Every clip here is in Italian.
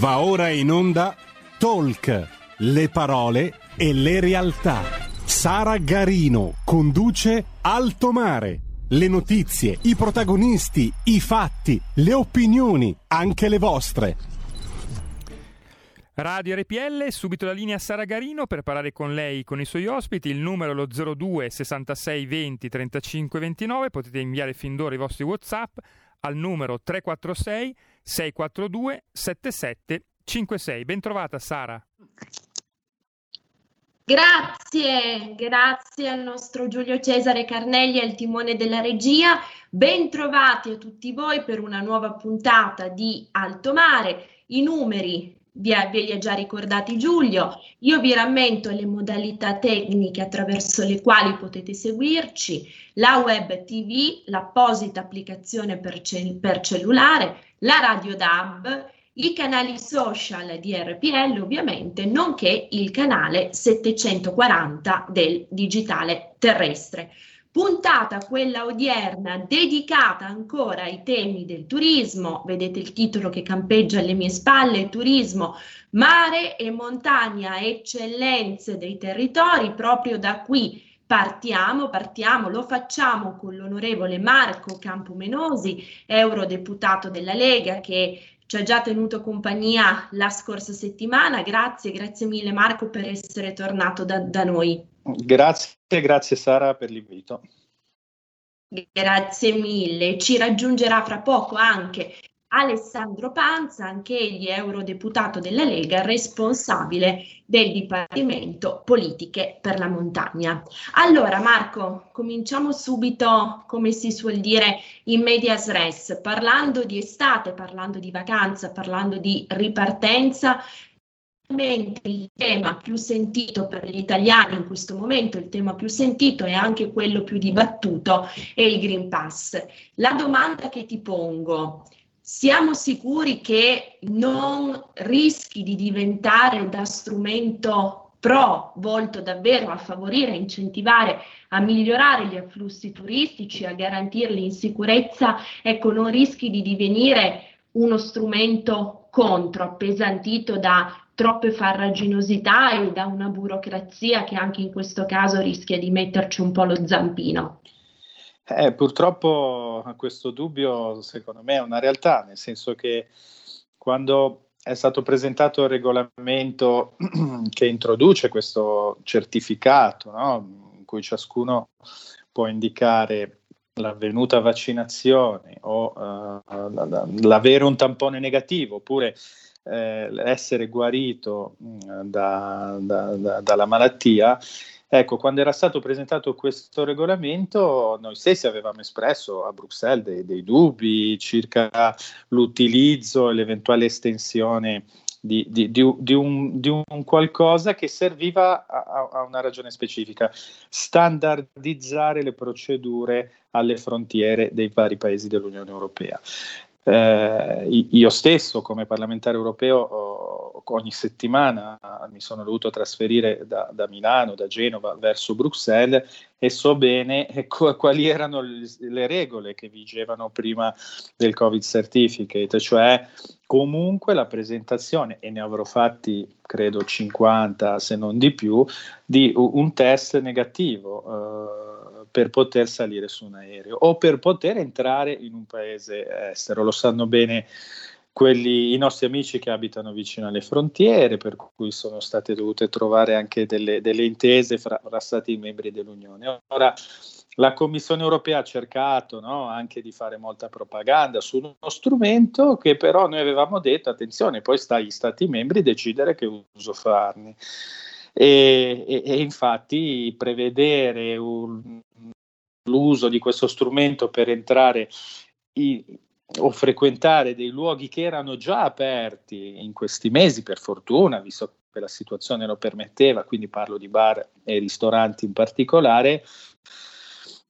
Va ora in onda Talk, le parole e le realtà. Sara Garino conduce Alto Mare. Le notizie, i protagonisti, i fatti, le opinioni, anche le vostre. Radio RPL, subito la linea Sara Garino per parlare con lei, con i suoi ospiti, il numero è lo 02 66 20 35 29, potete inviare fin d'ora i vostri Whatsapp al numero 346 642 7756. Bentrovata Sara. Grazie, grazie al nostro Giulio Cesare Carnelli al timone della regia. Bentrovati a tutti voi per una nuova puntata di Alto Mare. I numeri vi, li ha già ricordati Giulio. Io vi rammento le modalità tecniche attraverso le quali potete seguirci, la web TV, l'apposita applicazione per, cell- per cellulare, la radio DAB, i canali social di RPL ovviamente, nonché il canale 740 del digitale terrestre. Puntata quella odierna dedicata ancora ai temi del turismo, vedete il titolo che campeggia alle mie spalle, turismo, mare e montagna, eccellenze dei territori, proprio da qui partiamo, partiamo, lo facciamo con l'onorevole Marco Campomenosi, eurodeputato della Lega che ci ha già tenuto compagnia la scorsa settimana. Grazie, grazie mille Marco per essere tornato da, da noi. Grazie, grazie Sara per l'invito. Grazie mille. Ci raggiungerà fra poco anche Alessandro Panza, anche egli eurodeputato della Lega, responsabile del Dipartimento Politiche per la Montagna. Allora Marco, cominciamo subito, come si suol dire, in medias res, parlando di estate, parlando di vacanza, parlando di ripartenza il tema più sentito per gli italiani in questo momento, il tema più sentito e anche quello più dibattuto è il Green Pass. La domanda che ti pongo, siamo sicuri che non rischi di diventare da strumento pro volto davvero a favorire, a incentivare, a migliorare gli afflussi turistici, a garantirli in sicurezza, ecco, non rischi di divenire uno strumento contro, appesantito da troppe farraginosità e da una burocrazia che anche in questo caso rischia di metterci un po' lo zampino. Eh, purtroppo questo dubbio secondo me è una realtà, nel senso che quando è stato presentato il regolamento che introduce questo certificato, no? in cui ciascuno può indicare l'avvenuta vaccinazione o uh, l'avere un tampone negativo oppure eh, essere guarito mh, mm, da, da, da, dalla malattia. Ecco, quando era stato presentato questo regolamento, noi stessi avevamo espresso a Bruxelles dei, dei dubbi circa l'utilizzo e l'eventuale estensione di, di, di, di, un, di, un, qualcosa che serviva a, a, una ragione specifica, standardizzare le procedure alle frontiere dei vari paesi dell'Unione Europea. Eh, io stesso come parlamentare europeo ogni settimana mi sono dovuto trasferire da, da, Milano, da Genova verso Bruxelles e so bene ecco, quali erano le regole che vigevano prima del Covid Certificate, cioè comunque la presentazione, e ne avrò fatti credo 50 se non di più, di un test negativo. Eh, per poter salire su un aereo o per poter entrare in un paese estero. Lo sanno bene quelli, i nostri amici che abitano vicino alle frontiere, per cui sono state dovute trovare anche delle, delle intese fra, fra, Stati membri dell'Unione. Ora, la Commissione europea ha cercato no, anche di fare molta propaganda su uno strumento che però noi avevamo detto, attenzione, poi sta agli Stati membri decidere che uso farne. E, e, e, infatti prevedere un, l'uso di questo strumento per entrare in, o frequentare dei luoghi che erano già aperti in questi mesi, per fortuna, visto che la situazione lo permetteva, quindi parlo di bar e ristoranti in particolare,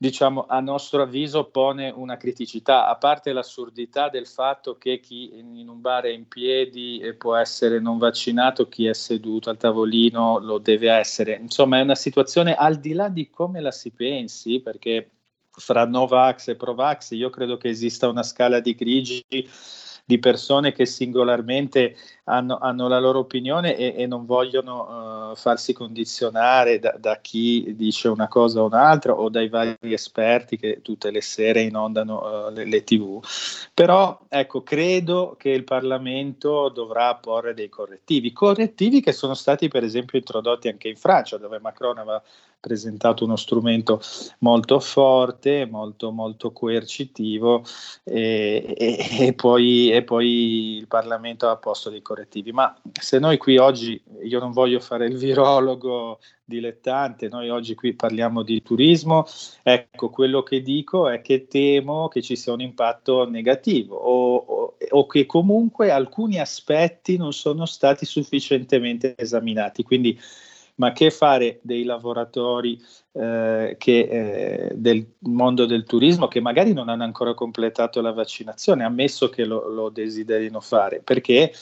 diciamo, a nostro avviso pone una criticità, a parte l'assurdità del fatto che chi in un bar è in piedi può essere non vaccinato, chi è seduto al tavolino lo deve essere. Insomma, è una situazione al di là di come la si pensi, perché fra Novax e Provax io credo che esista una scala di grigi di persone che singolarmente hanno, hanno la loro opinione e, e non vogliono uh, farsi condizionare da, da, chi dice una cosa o un'altra o dai vari esperti che tutte le sere inondano uh, le, le, tv. Però ecco, credo che il Parlamento dovrà porre dei correttivi, correttivi che sono stati per esempio introdotti anche in Francia, dove Macron aveva presentato uno strumento molto forte, molto, molto coercitivo e, e, e, poi, e, poi, il Parlamento ha posto dei correttivi. Ma se noi qui oggi, io non voglio fare il virologo dilettante, noi oggi qui parliamo di turismo, ecco quello che dico è che temo che ci sia un impatto negativo o, o, o che comunque alcuni aspetti non sono stati sufficientemente esaminati. Quindi ma che fare dei lavoratori eh, che, eh, del mondo del turismo che magari non hanno ancora completato la vaccinazione, ammesso che lo, lo desiderino fare, perché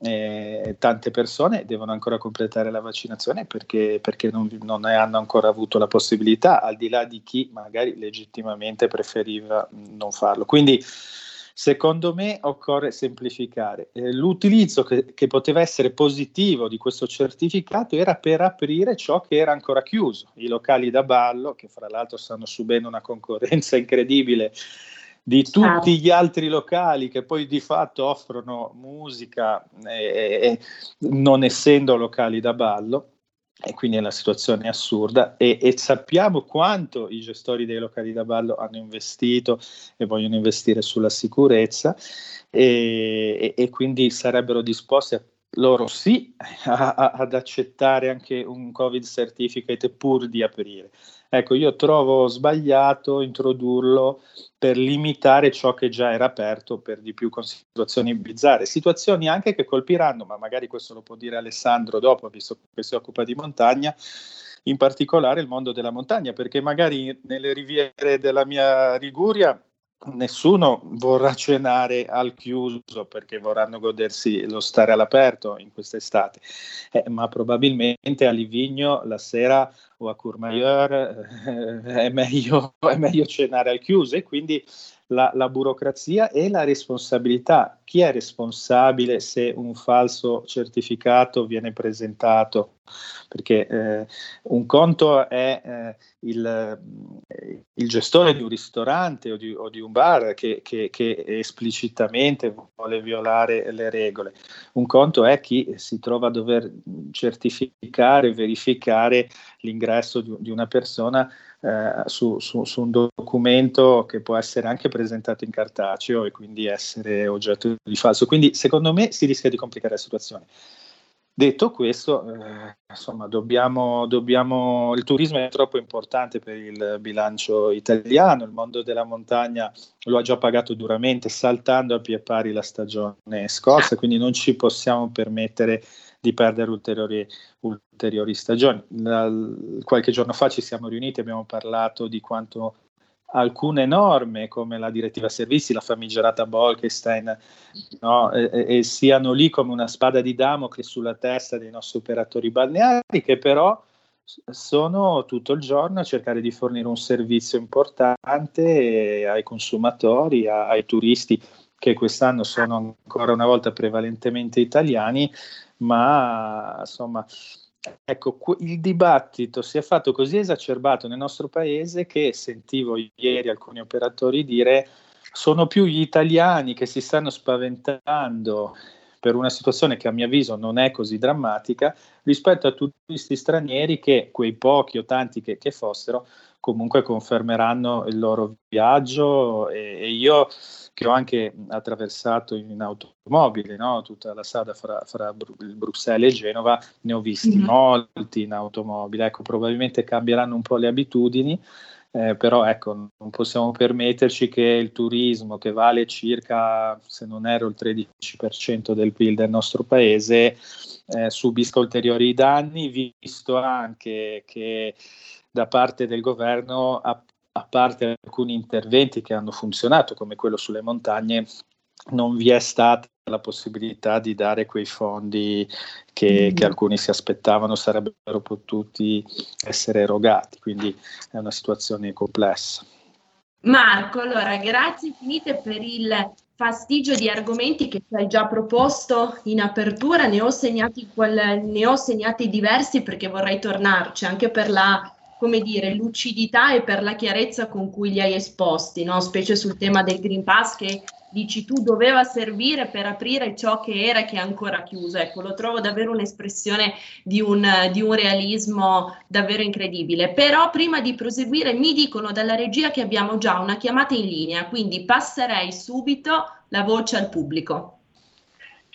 eh, tante persone devono ancora completare la vaccinazione perché, perché non, non, ne hanno ancora avuto la possibilità, al di là di chi magari legittimamente preferiva non farlo. Quindi Secondo me occorre semplificare. Eh, l'utilizzo che, che, poteva essere positivo di questo certificato era per aprire ciò che era ancora chiuso, i locali da ballo, che fra l'altro stanno subendo una concorrenza incredibile di tutti gli altri locali che poi di fatto offrono musica eh, non essendo locali da ballo e quindi è una situazione assurda. E, e, sappiamo quanto i gestori dei locali da ballo hanno investito e vogliono investire sulla sicurezza. E, e, e quindi sarebbero disposti a loro sì a, a, ad accettare anche un covid certificate pur di aprire. Ecco, io trovo sbagliato introdurlo per limitare ciò che già era aperto, per di più con situazioni bizzarre, situazioni anche che colpiranno, ma magari questo lo può dire Alessandro dopo, visto che si occupa di montagna, in particolare il mondo della montagna, perché magari nelle riviere della mia Liguria nessuno vorrà cenare al chiuso perché vorranno godersi lo stare all'aperto in quest'estate, eh, ma probabilmente a Livigno la sera o a Courmayeur eh, è, meglio, è meglio cenare al chiuso e quindi la, la, burocrazia e la responsabilità. Chi è responsabile se un falso certificato viene presentato? Perché eh, un conto è eh, il, il, gestore di un ristorante o di, o di un bar che, che, che, esplicitamente vuole violare le regole. Un conto è chi si trova a dover certificare, verificare l'ingresso di, di una persona eh, su, su, su, un documento che può essere anche presentato in cartaceo e quindi essere oggetto di falso. Quindi secondo me si rischia di complicare la situazione. Detto questo, eh, insomma, dobbiamo, dobbiamo, il turismo è troppo importante per il bilancio italiano, il mondo della montagna lo ha già pagato duramente saltando a pie pari la stagione scorsa, quindi non ci possiamo permettere di perdere ulteriori, ulteriori stagioni. La, qualche giorno fa ci siamo riuniti e abbiamo parlato di quanto alcune norme come la direttiva servizi, la famigerata Bolkestein, no, e, e siano lì come una spada di Damocle sulla testa dei nostri operatori balneari che però sono tutto il giorno a cercare di fornire un servizio importante ai consumatori, ai turisti che quest'anno sono ancora una volta prevalentemente italiani, ma insomma, ecco, il dibattito si è fatto così esacerbato nel nostro paese che sentivo ieri alcuni operatori dire sono più gli italiani che si stanno spaventando per una situazione che a mio avviso non è così drammatica rispetto a tutti questi stranieri che, quei pochi o tanti che, che fossero, comunque confermeranno il loro viaggio e, e io che ho anche attraversato in automobile, no? tutta la strada fra, fra Bruxelles e Genova, ne ho visti mm-hmm. molti in automobile, ecco, probabilmente cambieranno un po' le abitudini, eh, però ecco, non possiamo permetterci che il turismo, che vale circa, se non erro, il 13% del PIL del nostro paese, eh, subisca ulteriori danni, visto anche che da parte del governo a parte alcuni interventi che hanno funzionato, come quello sulle montagne, non vi è stata la possibilità di dare quei fondi che, mm. che, alcuni si aspettavano sarebbero potuti essere erogati, quindi è una situazione complessa. Marco, allora grazie infinite per il fastigio di argomenti che ci hai già proposto in apertura, ne ho segnati, ne ho segnati diversi perché vorrei tornarci anche per la come dire, lucidità e per la chiarezza con cui li hai esposti, no? specie sul tema del Green Pass che dici tu doveva servire per aprire ciò che era e che è ancora chiuso. Ecco, lo trovo davvero un'espressione di un, di un realismo davvero incredibile. Però prima di proseguire mi dicono dalla regia che abbiamo già una chiamata in linea, quindi passerei subito la voce al pubblico.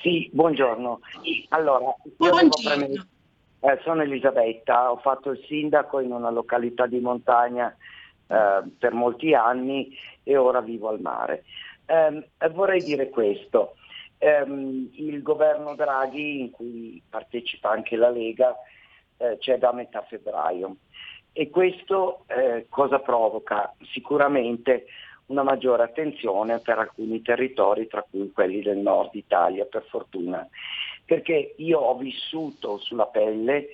Sì, buongiorno. Allora, buongiorno. Eh, sono Elisabetta, ho fatto il sindaco in una località di montagna eh, per molti anni e ora vivo al mare. Eh, vorrei dire questo, ehm, il governo Draghi, in cui partecipa anche la Lega, eh, c'è da metà febbraio e questo eh, cosa provoca? Sicuramente una maggiore attenzione per alcuni territori, tra cui quelli del nord Italia, per fortuna perché io ho vissuto sulla pelle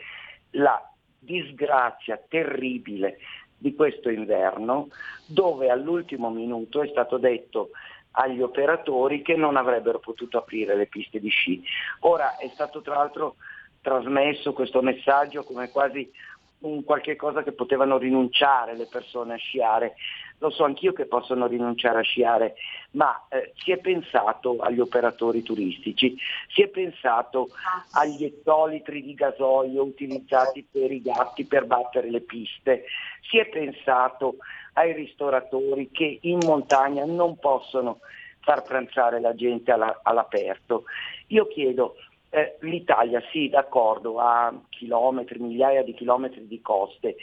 la disgrazia terribile di questo inverno dove all'ultimo minuto è stato detto agli operatori che non avrebbero potuto aprire le piste di sci. Ora è stato tra l'altro trasmesso questo messaggio come quasi un qualche cosa che potevano rinunciare le persone a sciare. Lo so anch'io che possono rinunciare a sciare, ma eh, si è pensato agli operatori turistici, si è pensato agli ettolitri di gasolio utilizzati per i gatti per battere le piste, si è pensato ai ristoratori che in montagna non possono far pranzare la gente alla, all'aperto. Io chiedo, eh, l'Italia sì, d'accordo, ha chilometri, migliaia di chilometri di coste,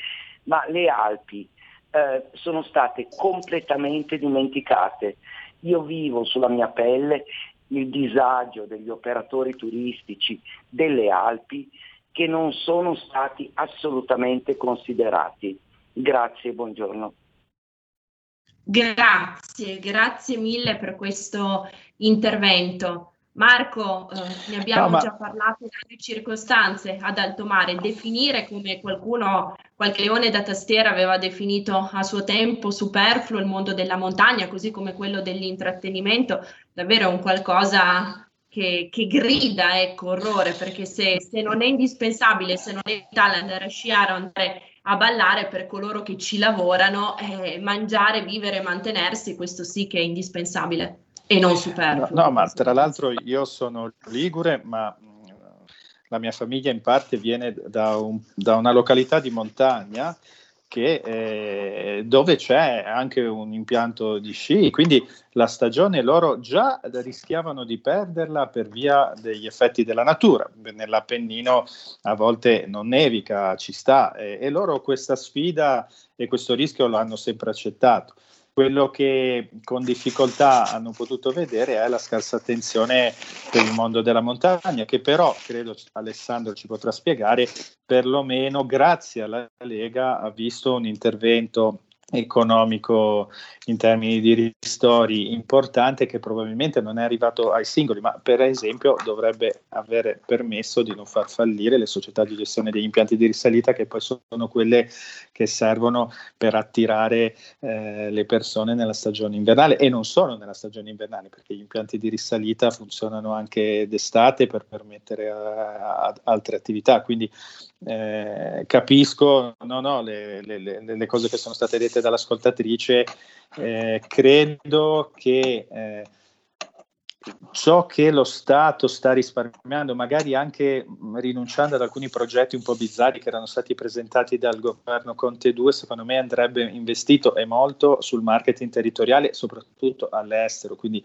ma le Alpi eh, sono state completamente dimenticate. Io vivo sulla mia pelle il disagio degli operatori turistici delle Alpi che non sono stati assolutamente considerati. Grazie, buongiorno. Grazie, grazie mille per questo intervento. Marco, eh, ne abbiamo no, ma... già parlato in circostanze ad alto mare, definire come qualcuno, qualche leone da tastiera aveva definito a suo tempo superfluo il mondo della montagna, così come quello dell'intrattenimento, davvero è un qualcosa che, che grida ecco, orrore, perché se, se, non è indispensabile, se non è vitale andare a sciare o andare a ballare per coloro che ci lavorano, eh, mangiare, vivere, mantenersi, questo sì che è indispensabile e non superfluo. No, no, ma tra l'altro io sono ligure, ma mm, la mia famiglia in parte viene da, un, da una località di montagna che, eh, dove c'è anche un impianto di sci, quindi la stagione loro già rischiavano di perderla per via degli effetti della natura. Nell'Appennino a volte non nevica, ci sta, e, e loro questa sfida e questo rischio l'hanno sempre accettato. Quello che con difficoltà hanno potuto vedere è la scarsa attenzione per il mondo della montagna, che però, credo Alessandro ci potrà spiegare, perlomeno grazie alla Lega ha visto un intervento economico in termini di ristori importante che probabilmente non è arrivato ai singoli, ma per esempio dovrebbe avere permesso di non far fallire le società di gestione degli impianti di risalita che poi sono quelle che servono per attirare eh, le persone nella stagione invernale e non solo nella stagione invernale perché gli impianti di risalita funzionano anche d'estate per permettere a, a altre attività, quindi eh, capisco no, no, le, le, le, cose che sono state dette dall'ascoltatrice, eh, credo che eh, ciò che lo Stato sta risparmiando, magari anche rinunciando ad alcuni progetti un po' bizzarri che erano stati presentati dal governo Conte 2, secondo me andrebbe investito e molto sul marketing territoriale, soprattutto all'estero, quindi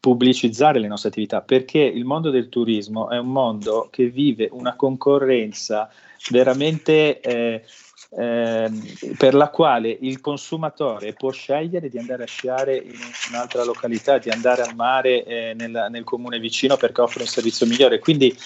pubblicizzare le nostre attività, perché il mondo del turismo è un mondo che vive una concorrenza veramente eh, eh, per la quale il consumatore può scegliere di andare a sciare in un'altra località, di andare al mare eh, nel, nel comune vicino perché offre un servizio migliore. Quindi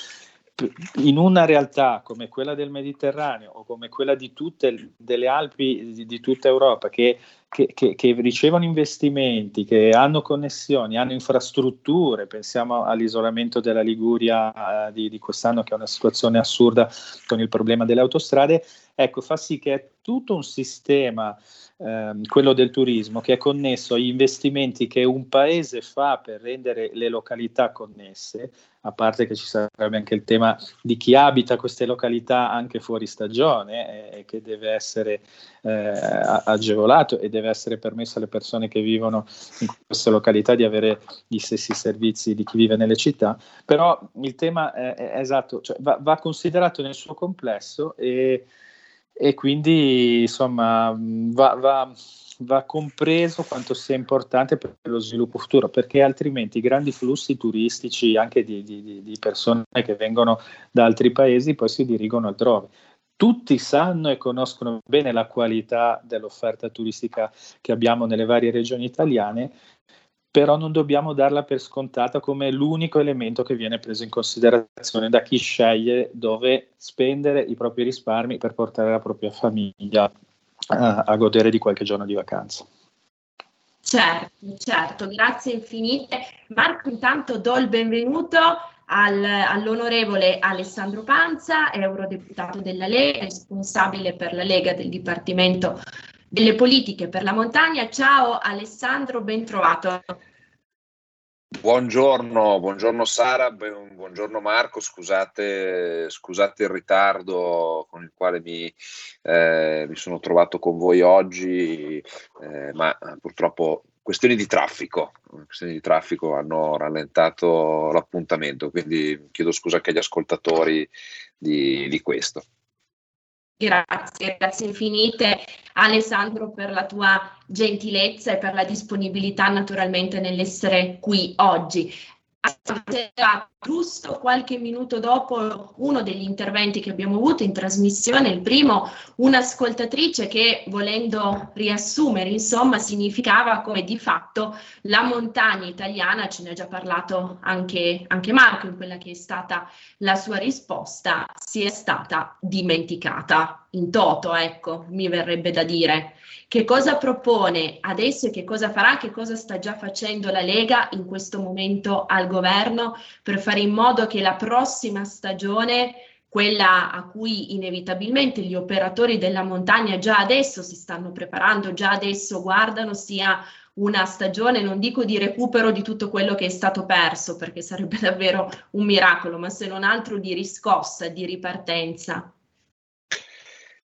in una realtà come quella del Mediterraneo o come quella di tutte le Alpi di, di tutta Europa che che, che, che, ricevono investimenti, che hanno connessioni, hanno infrastrutture, pensiamo all'isolamento della Liguria eh, di, di, quest'anno che è una situazione assurda con il problema delle autostrade, ecco, fa sì che è tutto un sistema ehm, quello del turismo, che è connesso agli investimenti che un paese fa per rendere le località connesse, a parte che ci sarebbe anche il tema di chi abita queste località anche fuori stagione e, e che deve essere eh, agevolato e deve essere permesso alle persone che vivono in queste località di avere gli stessi servizi di chi vive nelle città, però il tema è, è esatto, cioè va, va considerato nel suo complesso e e quindi insomma va, va, va, compreso quanto sia importante per lo sviluppo futuro, perché altrimenti i grandi flussi turistici anche di, di, di persone che vengono da altri paesi poi si dirigono altrove. Tutti sanno e conoscono bene la qualità dell'offerta turistica che abbiamo nelle varie regioni italiane però non dobbiamo darla per scontata come l'unico elemento che viene preso in considerazione da chi sceglie dove spendere i propri risparmi per portare la propria famiglia a, a godere di qualche giorno di vacanza. Certo, certo, grazie infinite. Marco, intanto do il benvenuto al, all'onorevole Alessandro Panza, eurodeputato della Lega, responsabile per la Lega del Dipartimento delle politiche per la montagna. Ciao Alessandro, ben trovato. Buongiorno, buongiorno Sara, buongiorno Marco, scusate, scusate, il ritardo con il quale mi, eh, mi sono trovato con voi oggi, eh, ma purtroppo questioni di traffico, questioni di traffico hanno rallentato l'appuntamento, quindi chiedo scusa anche agli ascoltatori di, di questo. Grazie, grazie infinite Alessandro per la tua gentilezza e per la disponibilità naturalmente nell'essere qui oggi giusto qualche minuto dopo uno degli interventi che abbiamo avuto in trasmissione, il primo, un'ascoltatrice che volendo riassumere, insomma, significava come di fatto la montagna italiana, ce ne ha già parlato anche, anche Marco in quella che è stata la sua risposta, sia stata dimenticata in toto, ecco, mi verrebbe da dire. Che cosa propone adesso e che cosa farà, che cosa sta già facendo la Lega in questo momento al governo per fare in modo che la prossima stagione quella a cui inevitabilmente gli operatori della montagna già adesso si stanno preparando, già adesso guardano, sia una stagione, non dico di recupero di tutto quello che è stato perso, perché sarebbe davvero un miracolo, ma se non altro di riscossa, di ripartenza.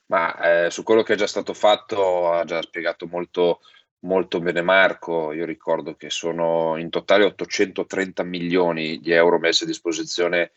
Ma eh, su quello che è già stato fatto ha già spiegato molto, molto bene Marco. Io ricordo che sono in totale 830 milioni di euro messi a disposizione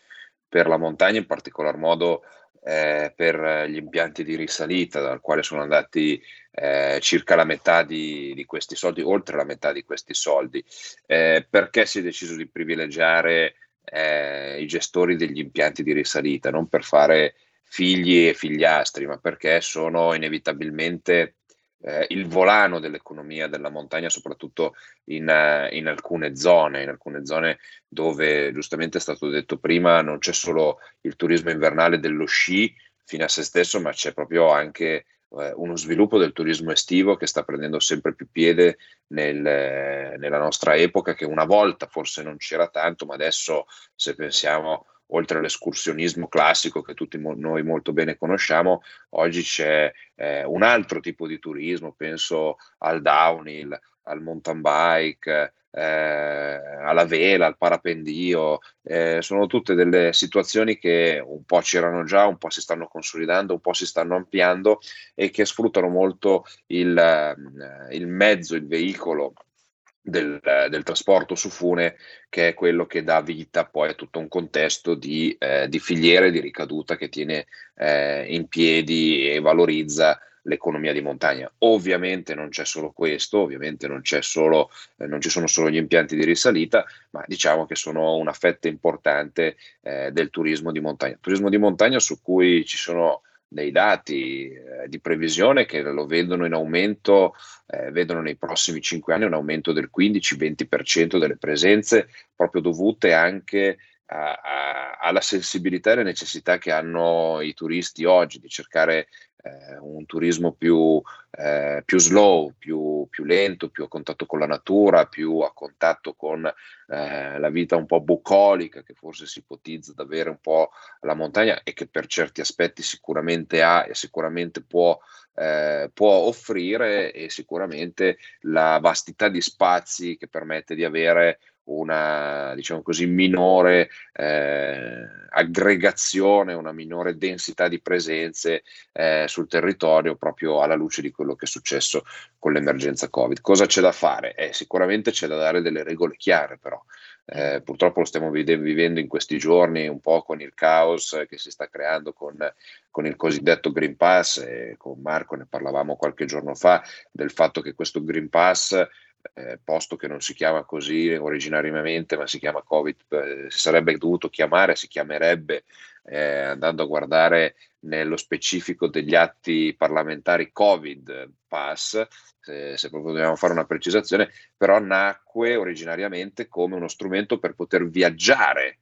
per la montagna, in particolar modo eh, per gli impianti di risalita, dal quale sono andati eh, circa la metà di, di, questi soldi, oltre la metà di questi soldi. Eh, perché si è deciso di privilegiare eh, i gestori degli impianti di risalita? Non per fare figli e figliastri, ma perché sono inevitabilmente eh, il volano dell'economia della montagna, soprattutto in, uh, in, alcune zone, in alcune zone dove giustamente è stato detto prima non c'è solo il turismo invernale dello sci fino a se stesso, ma c'è proprio anche eh, uno sviluppo del turismo estivo che sta prendendo sempre più piede nel, nella nostra epoca, che una volta forse non c'era tanto, ma adesso se pensiamo oltre all'escursionismo classico che tutti mo- noi molto bene conosciamo, oggi c'è eh, un altro tipo di turismo, penso al downhill, al mountain bike, eh, alla vela, al parapendio, eh, sono tutte delle situazioni che un po' c'erano già, un po' si stanno consolidando, un po' si stanno ampliando e che sfruttano molto il, eh, il mezzo, il veicolo del, del, trasporto su fune, che è quello che dà vita poi a tutto un contesto di, eh, di filiere di ricaduta che tiene eh, in piedi e valorizza l'economia di montagna. Ovviamente non c'è solo questo, ovviamente non, solo, eh, non ci sono solo gli impianti di risalita, ma diciamo che sono una fetta importante eh, del turismo di montagna. Turismo di montagna su cui ci sono dei dati eh, di previsione che lo vedono in aumento, eh, vedono nei prossimi cinque anni un aumento del 15-20% delle presenze, proprio dovute anche a, a, alla sensibilità e alle necessità che hanno i turisti oggi di cercare eh, un turismo più, eh, più slow, più, più, lento, più a contatto con la natura, più a contatto con eh, la vita un po' bucolica che forse si ipotizza ad avere un po' la montagna e che per certi aspetti sicuramente ha e sicuramente può, eh, può offrire e sicuramente la vastità di spazi che permette di avere una diciamo così minore eh, aggregazione, una minore densità di presenze eh, sul territorio proprio alla luce di quello che è successo con l'emergenza Covid. Cosa c'è da fare? Eh, sicuramente c'è da dare delle regole chiare però. Eh, purtroppo lo stiamo vivendo in questi giorni un po' con il caos che si sta creando con, con il cosiddetto Green Pass e con Marco ne parlavamo qualche giorno fa del fatto che questo Green Pass eh, posto che non si chiama così originariamente, ma si chiama Covid, eh, si sarebbe dovuto chiamare, si chiamerebbe, eh, andando a guardare nello specifico degli atti parlamentari Covid Pass, se, se proprio dobbiamo fare una precisazione, però nacque originariamente come uno strumento per poter viaggiare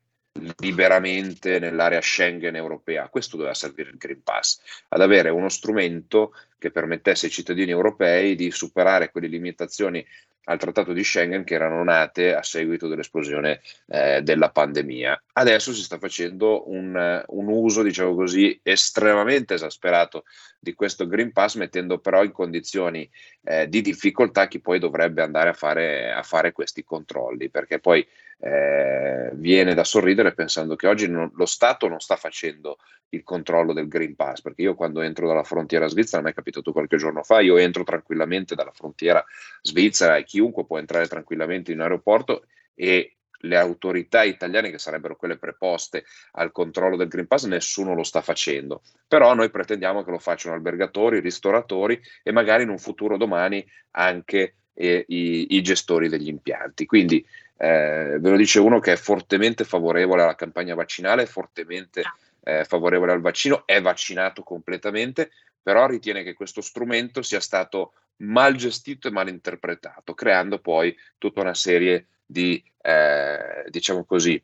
liberamente nell'area Schengen europea. Questo doveva servire il Green Pass, ad avere uno strumento che permettesse ai cittadini europei di superare quelle limitazioni al trattato di Schengen che erano nate a seguito dell'esplosione eh, della pandemia. Adesso si sta facendo un, un, uso, diciamo così, estremamente esasperato di questo Green Pass, mettendo però in condizioni eh, di difficoltà chi poi dovrebbe andare a fare, a fare questi controlli, perché poi eh, viene da sorridere pensando che oggi non, lo Stato non sta facendo il controllo del Green Pass, perché io quando entro dalla frontiera svizzera, me è capitato qualche giorno fa, io entro tranquillamente dalla frontiera svizzera e chiunque può entrare tranquillamente in un aeroporto e le autorità italiane che sarebbero quelle preposte al controllo del Green Pass, nessuno lo sta facendo. Però noi pretendiamo che lo facciano albergatori, ristoratori e magari in un futuro domani anche eh, i, i, gestori degli impianti. Quindi eh, ve lo dice uno che è fortemente favorevole alla campagna vaccinale, fortemente eh, favorevole al vaccino, è vaccinato completamente, però ritiene che questo strumento sia stato mal gestito e mal interpretato, creando poi tutta una serie di, eh, diciamo così,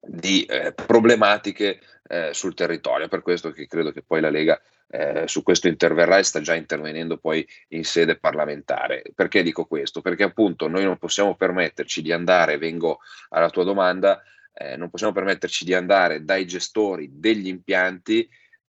di eh, problematiche eh, sul territorio. Per questo che credo che poi la Lega eh, su questo interverrà e sta già intervenendo poi in sede parlamentare. Perché dico questo? Perché appunto noi non possiamo permetterci di andare, vengo alla tua domanda, eh, non possiamo permetterci di andare dai gestori degli impianti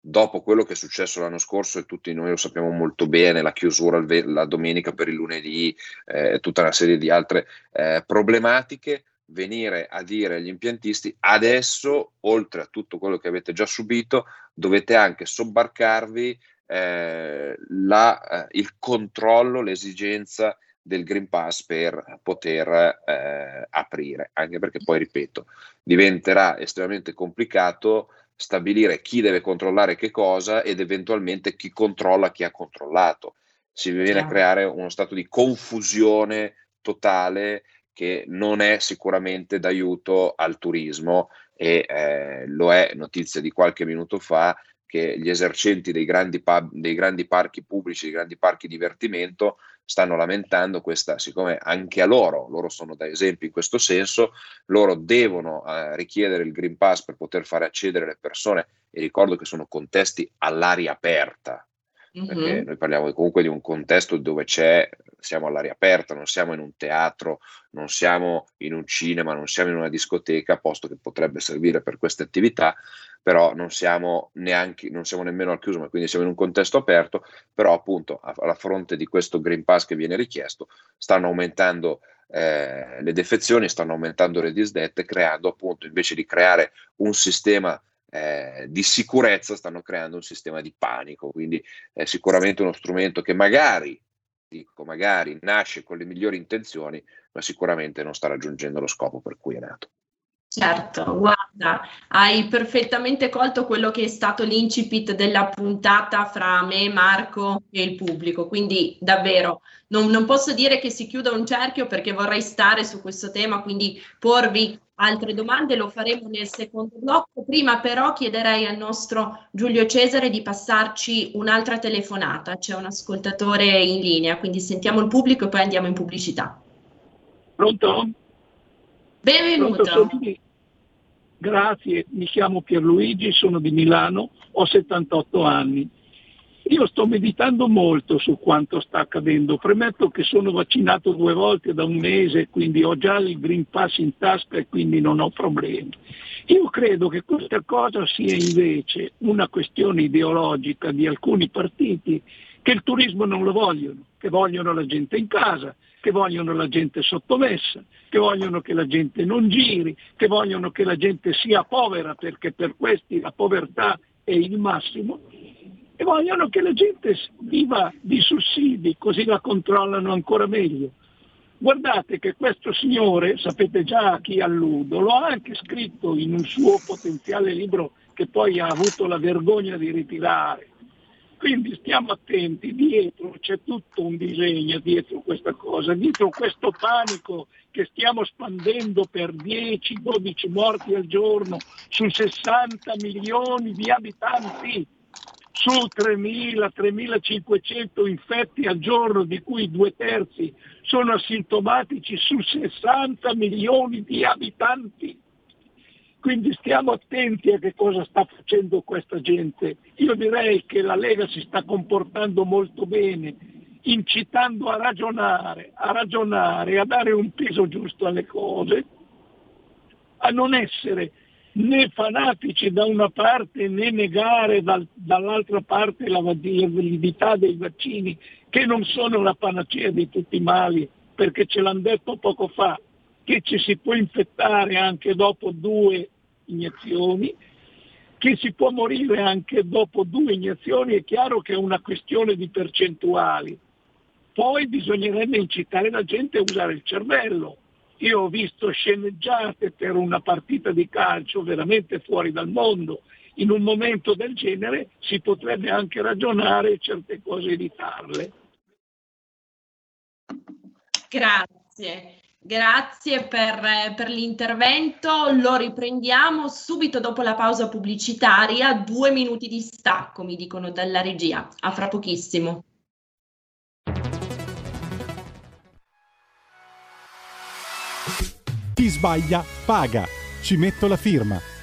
dopo quello che è successo l'anno scorso e tutti noi lo sappiamo molto bene, la chiusura la domenica per il lunedì, eh, tutta una serie di altre eh, problematiche, venire a dire agli impiantisti adesso, oltre a tutto quello che avete già subito, dovete anche sobbarcarvi eh, la, eh, il controllo, l'esigenza del Green Pass per poter eh, aprire, anche perché poi, ripeto, diventerà estremamente complicato stabilire chi deve controllare che cosa ed eventualmente chi controlla chi ha controllato. Si viene a creare uno stato di confusione totale che non è sicuramente d'aiuto al turismo e eh, lo è notizia di qualche minuto fa che gli esercenti dei grandi, pub, dei grandi parchi pubblici, dei grandi parchi divertimento stanno lamentando questa, siccome anche a loro, loro sono da esempio in questo senso, loro devono eh, richiedere il Green Pass per poter fare accedere le persone e ricordo che sono contesti all'aria aperta, perché mm-hmm. noi parliamo comunque di un contesto dove c'è, siamo all'aria aperta, non siamo in un teatro, non siamo in un cinema, non siamo in una discoteca, posto che potrebbe servire per queste attività, però non siamo neanche, non siamo nemmeno al chiuso, ma quindi siamo in un contesto aperto, però appunto alla fronte di questo Green Pass che viene richiesto, stanno aumentando eh, le defezioni, stanno aumentando le disdette, creando appunto invece di creare un sistema eh, di sicurezza stanno creando un sistema di panico, quindi è sicuramente uno strumento che magari, dico magari, nasce con le migliori intenzioni, ma sicuramente non sta raggiungendo lo scopo per cui è nato. Certo, guarda, hai perfettamente colto quello che è stato l'incipit della puntata fra me, Marco e il pubblico, quindi davvero non, non, posso dire che si chiuda un cerchio perché vorrei stare su questo tema, quindi porvi altre domande lo faremo nel secondo blocco. Prima però chiederei al nostro Giulio Cesare di passarci un'altra telefonata, c'è un ascoltatore in linea, quindi sentiamo il pubblico e poi andiamo in pubblicità. Pronto? Benvenuto. Grazie, mi chiamo Pierluigi, sono di Milano, ho 78 anni Io sto meditando molto su quanto sta accadendo, premetto che sono vaccinato due volte da un mese, quindi ho già il Green Pass in tasca e quindi non ho problemi. Io credo che questa cosa sia invece una questione ideologica di alcuni partiti che il turismo non lo vogliono, che vogliono la gente in casa, che vogliono la gente sottomessa, che vogliono che la gente non giri, che vogliono che la gente sia povera perché per questi la povertà è il massimo e vogliono che la gente viva di sussidi, così la controllano ancora meglio. Guardate che questo signore, sapete già a chi alludo, lo ha anche scritto in un suo potenziale libro che poi ha avuto la vergogna di ritirare. Quindi stiamo attenti, dietro c'è tutto un disegno, dietro questa cosa, dietro questo panico che stiamo spandendo per 10-12 morti al giorno su 60 milioni di abitanti su 3.000-3.500 infetti al giorno, di cui due terzi sono asintomatici su 60 milioni di abitanti. Quindi stiamo attenti a che cosa sta facendo questa gente. Io direi che la Lega si sta comportando molto bene, incitando a ragionare, a ragionare, a dare un peso giusto alle cose, a non essere né fanatici da una parte né negare dal, dall'altra parte la validità dei vaccini che non sono la panacea di tutti i mali perché ce l'hanno detto poco fa che ci si può infettare anche dopo due iniezioni che si può morire anche dopo due iniezioni è chiaro che è una questione di percentuali poi bisognerebbe incitare la gente a usare il cervello io ho visto sceneggiate per una partita di calcio veramente fuori dal mondo. In un momento del genere si potrebbe anche ragionare certe cose evitarle. Grazie. Grazie per, per, l'intervento, lo riprendiamo subito dopo la pausa pubblicitaria, due minuti di stacco mi dicono dalla regia, a fra pochissimo. Chi sbaglia paga. Ci metto la firma.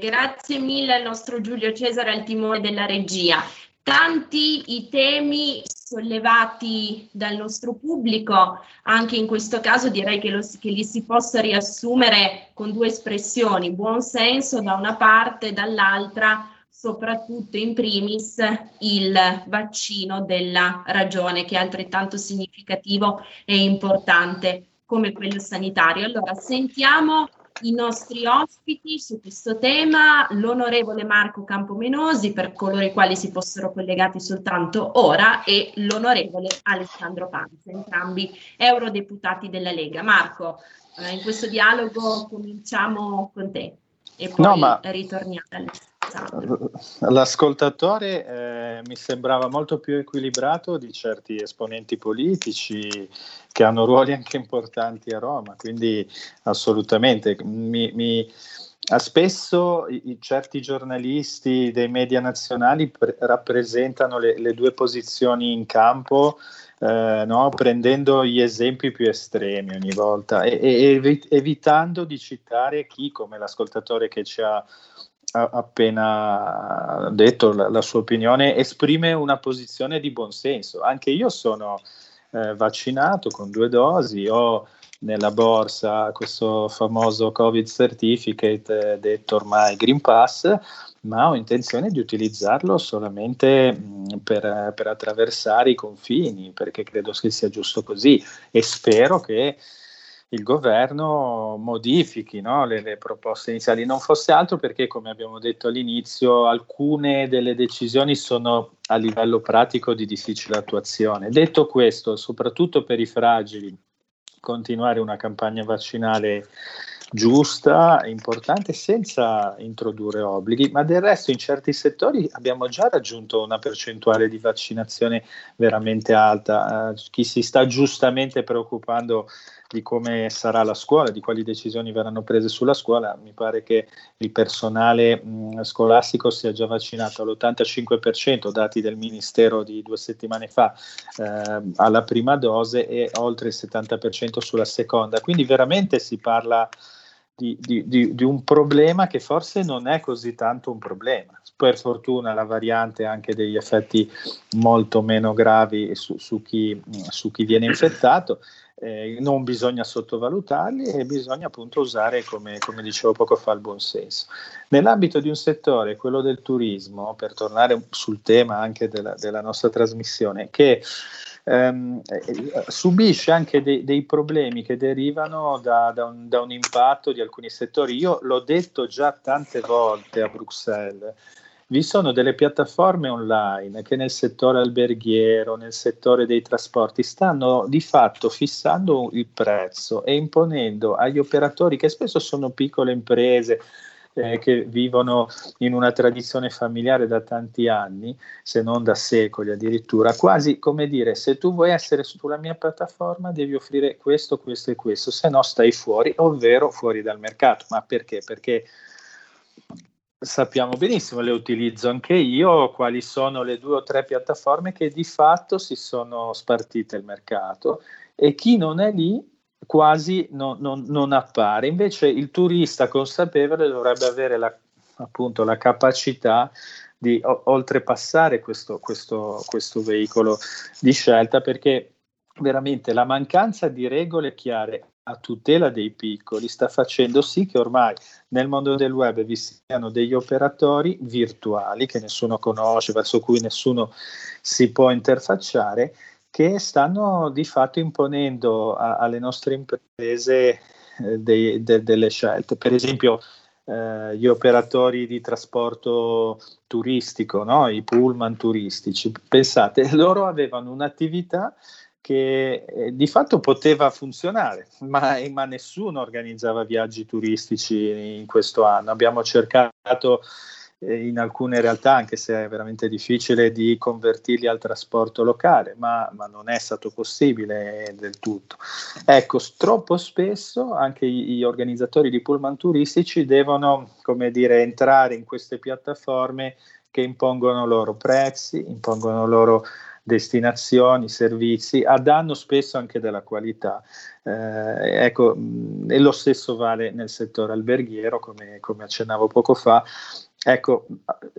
grazie mille al nostro Giulio Cesare al timone della regia. Tanti i temi sollevati dal nostro pubblico, anche in questo caso direi che, lo, che li si possa riassumere con due espressioni, buon senso da una parte, dall'altra soprattutto in primis il vaccino della ragione che è altrettanto significativo e importante come quello sanitario. Allora sentiamo i nostri ospiti su questo tema, l'onorevole Marco Campomenosi per coloro i quali si fossero collegati soltanto ora e l'onorevole Alessandro Panza, entrambi eurodeputati della Lega. Marco, eh, in questo dialogo cominciamo con te e poi no, ma... ritorniamo all'Alessandro. L'ascoltatore eh, mi sembrava molto più equilibrato di certi esponenti politici che hanno ruoli anche importanti a Roma, quindi assolutamente mi, mi spesso i, certi giornalisti dei media nazionali pre- rappresentano le, le, due posizioni in campo eh, no? prendendo gli esempi più estremi ogni volta e, e evitando di citare chi come l'ascoltatore che ci ha appena detto la, la, sua opinione, esprime una posizione di buonsenso. Anche io sono eh, vaccinato con due dosi, ho nella borsa questo famoso Covid Certificate eh, detto ormai Green Pass, ma ho intenzione di utilizzarlo solamente mh, per, per attraversare i confini, perché credo che sia giusto così e spero che il governo modifichi no, le, le, proposte iniziali. Non fosse altro perché, come abbiamo detto all'inizio, alcune delle decisioni sono a livello pratico di difficile attuazione. Detto questo, soprattutto per i fragili, continuare una campagna vaccinale giusta, importante, senza introdurre obblighi, ma del resto in certi settori abbiamo già raggiunto una percentuale di vaccinazione veramente alta. Uh, chi si sta giustamente preoccupando di come sarà la scuola, di quali decisioni verranno prese sulla scuola. Mi pare che il personale mh, scolastico sia già vaccinato all'85%, dati del Ministero di due settimane fa, eh, alla prima dose e oltre il 70% sulla seconda. Quindi veramente si parla di, di, di, di, un problema che forse non è così tanto un problema. Per fortuna la variante ha anche degli effetti molto meno gravi su, su, chi, su chi, viene infettato, eh, non bisogna sottovalutarli e bisogna appunto usare, come, come dicevo poco fa, il buon senso. Nell'ambito di un settore, quello del turismo, per tornare sul tema anche della, della nostra trasmissione, che ehm, subisce anche dei, dei, problemi che derivano da, da, un, da un impatto di alcuni settori. Io l'ho detto già tante volte a Bruxelles vi sono delle piattaforme online che nel settore alberghiero, nel settore dei trasporti, stanno di fatto fissando il prezzo e imponendo agli operatori, che spesso sono piccole imprese, eh, che vivono in una tradizione familiare da tanti anni, se non da secoli addirittura, quasi come dire se tu vuoi essere sulla mia piattaforma devi offrire questo, questo e questo, se no stai fuori, ovvero fuori dal mercato. Ma perché? Perché sappiamo benissimo, le utilizzo anche io, quali sono le due o tre piattaforme che di fatto si sono spartite il mercato e chi non è lì quasi non, non, non appare. Invece il turista consapevole dovrebbe avere la, appunto la capacità di o, oltrepassare questo, questo, questo veicolo di scelta perché veramente la mancanza di regole chiare a tutela dei piccoli sta facendo sì che ormai nel mondo del web vi siano degli operatori virtuali che nessuno conosce, verso cui nessuno si può interfacciare, che stanno di fatto imponendo a, alle nostre imprese eh, dei, de, delle scelte. Per esempio, eh, gli operatori di trasporto turistico, no? i pullman turistici, pensate, loro avevano un'attività che eh, di fatto poteva funzionare, ma, ma, nessuno organizzava viaggi turistici in questo anno. Abbiamo cercato eh, in alcune realtà, anche se è veramente difficile, di convertirli al trasporto locale, ma, ma non è stato possibile del tutto. Ecco, troppo spesso anche gli, organizzatori di pullman turistici devono, come dire, entrare in queste piattaforme che impongono loro prezzi, impongono loro destinazioni, servizi, a danno spesso anche della qualità. Eh, ecco, e lo stesso vale nel settore alberghiero, come, come accennavo poco fa. Ecco,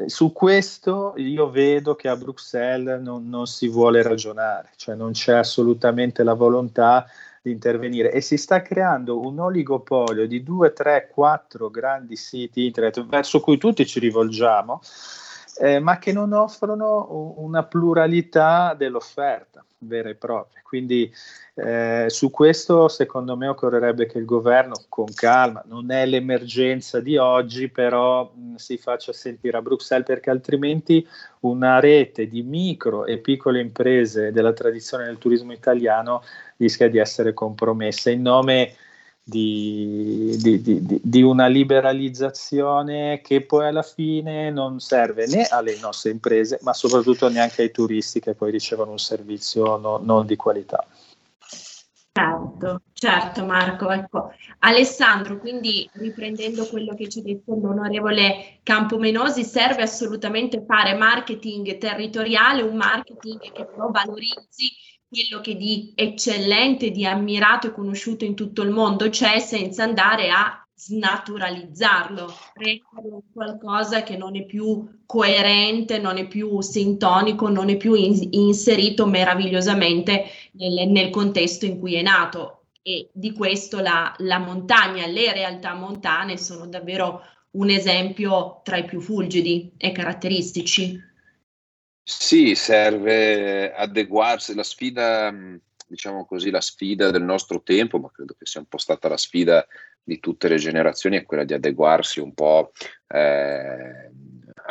su questo io vedo che a Bruxelles non, non si vuole ragionare, cioè non c'è assolutamente la volontà di intervenire e si sta creando un oligopolio di due, tre, quattro grandi siti internet verso cui tutti ci rivolgiamo eh, ma che non offrono una pluralità dell'offerta vera e propria. Quindi eh, su questo secondo me occorrerebbe che il governo con calma, non è l'emergenza di oggi, però mh, si faccia sentire a Bruxelles perché altrimenti una rete di micro e piccole imprese della tradizione del turismo italiano rischia di essere compromessa in nome di, di, di, di, una liberalizzazione che poi alla fine non serve né alle nostre imprese, ma soprattutto neanche ai turisti che poi ricevono un servizio no, non di qualità. Certo, certo Marco. Ecco. Alessandro, quindi riprendendo quello che ci ha detto l'onorevole Campomenosi, serve assolutamente fare marketing territoriale, un marketing che però valorizzi quello che di eccellente, di ammirato e conosciuto in tutto il mondo c'è senza andare a snaturalizzarlo, renderlo qualcosa che non è più coerente, non è più sintonico, non è più in, inserito meravigliosamente nel, nel, contesto in cui è nato. E di questo la, la montagna, le realtà montane sono davvero un esempio tra i più fulgidi e caratteristici. Sì, serve adeguarsi, la sfida, diciamo così, la sfida del nostro tempo, ma credo che sia un po' stata la sfida di tutte le generazioni, è quella di adeguarsi un po' eh,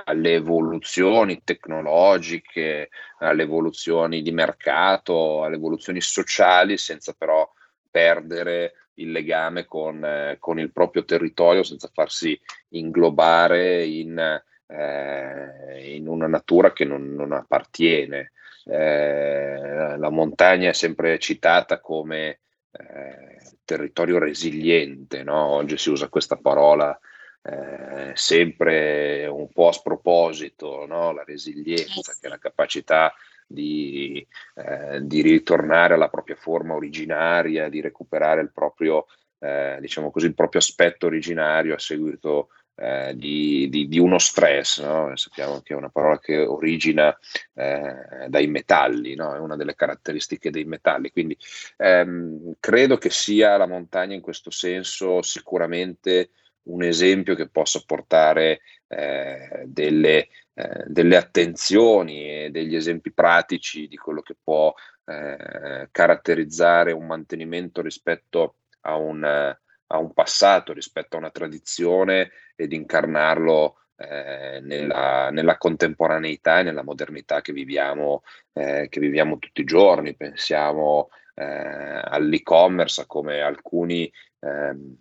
alle evoluzioni tecnologiche, alle evoluzioni di mercato, alle evoluzioni sociali, senza però perdere il legame con, eh, con il proprio territorio, senza farsi inglobare in eh, in una natura che non, non appartiene. Eh, la montagna è sempre citata come eh, territorio resiliente, no? oggi si usa questa parola eh, sempre un po' a sproposito, no? la resilienza, che è la capacità di, eh, di, ritornare alla propria forma originaria, di recuperare il proprio, eh, diciamo così, il proprio aspetto originario a seguito eh, di, di, di, uno stress, no? sappiamo che è una parola che origina eh, dai metalli, no? è una delle caratteristiche dei metalli, quindi ehm, credo che sia la montagna in questo senso sicuramente un esempio che possa portare eh, delle, eh, delle, attenzioni e degli esempi pratici di quello che può eh, caratterizzare un mantenimento rispetto a un a un passato, rispetto a una tradizione ed incarnarlo eh, nella, nella, contemporaneità e nella modernità che viviamo, eh, che viviamo tutti i giorni. Pensiamo eh, all'e-commerce, a come alcuni, ehm,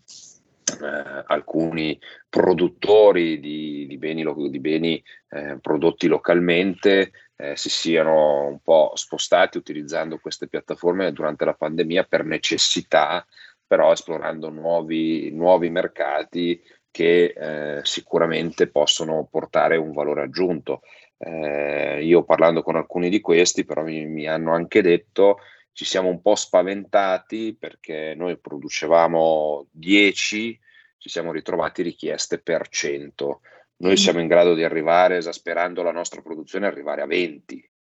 eh, alcuni produttori di, di beni, di beni eh, prodotti localmente eh, si siano un po' spostati utilizzando queste piattaforme durante la pandemia per necessità però esplorando nuovi, nuovi mercati che eh, sicuramente possono portare un valore aggiunto. Eh, io parlando con alcuni di questi, però mi, mi, hanno anche detto ci siamo un po' spaventati perché noi producevamo 10, ci siamo ritrovati richieste per 100. Noi mm. siamo in grado di arrivare, esasperando la nostra produzione, arrivare a 20,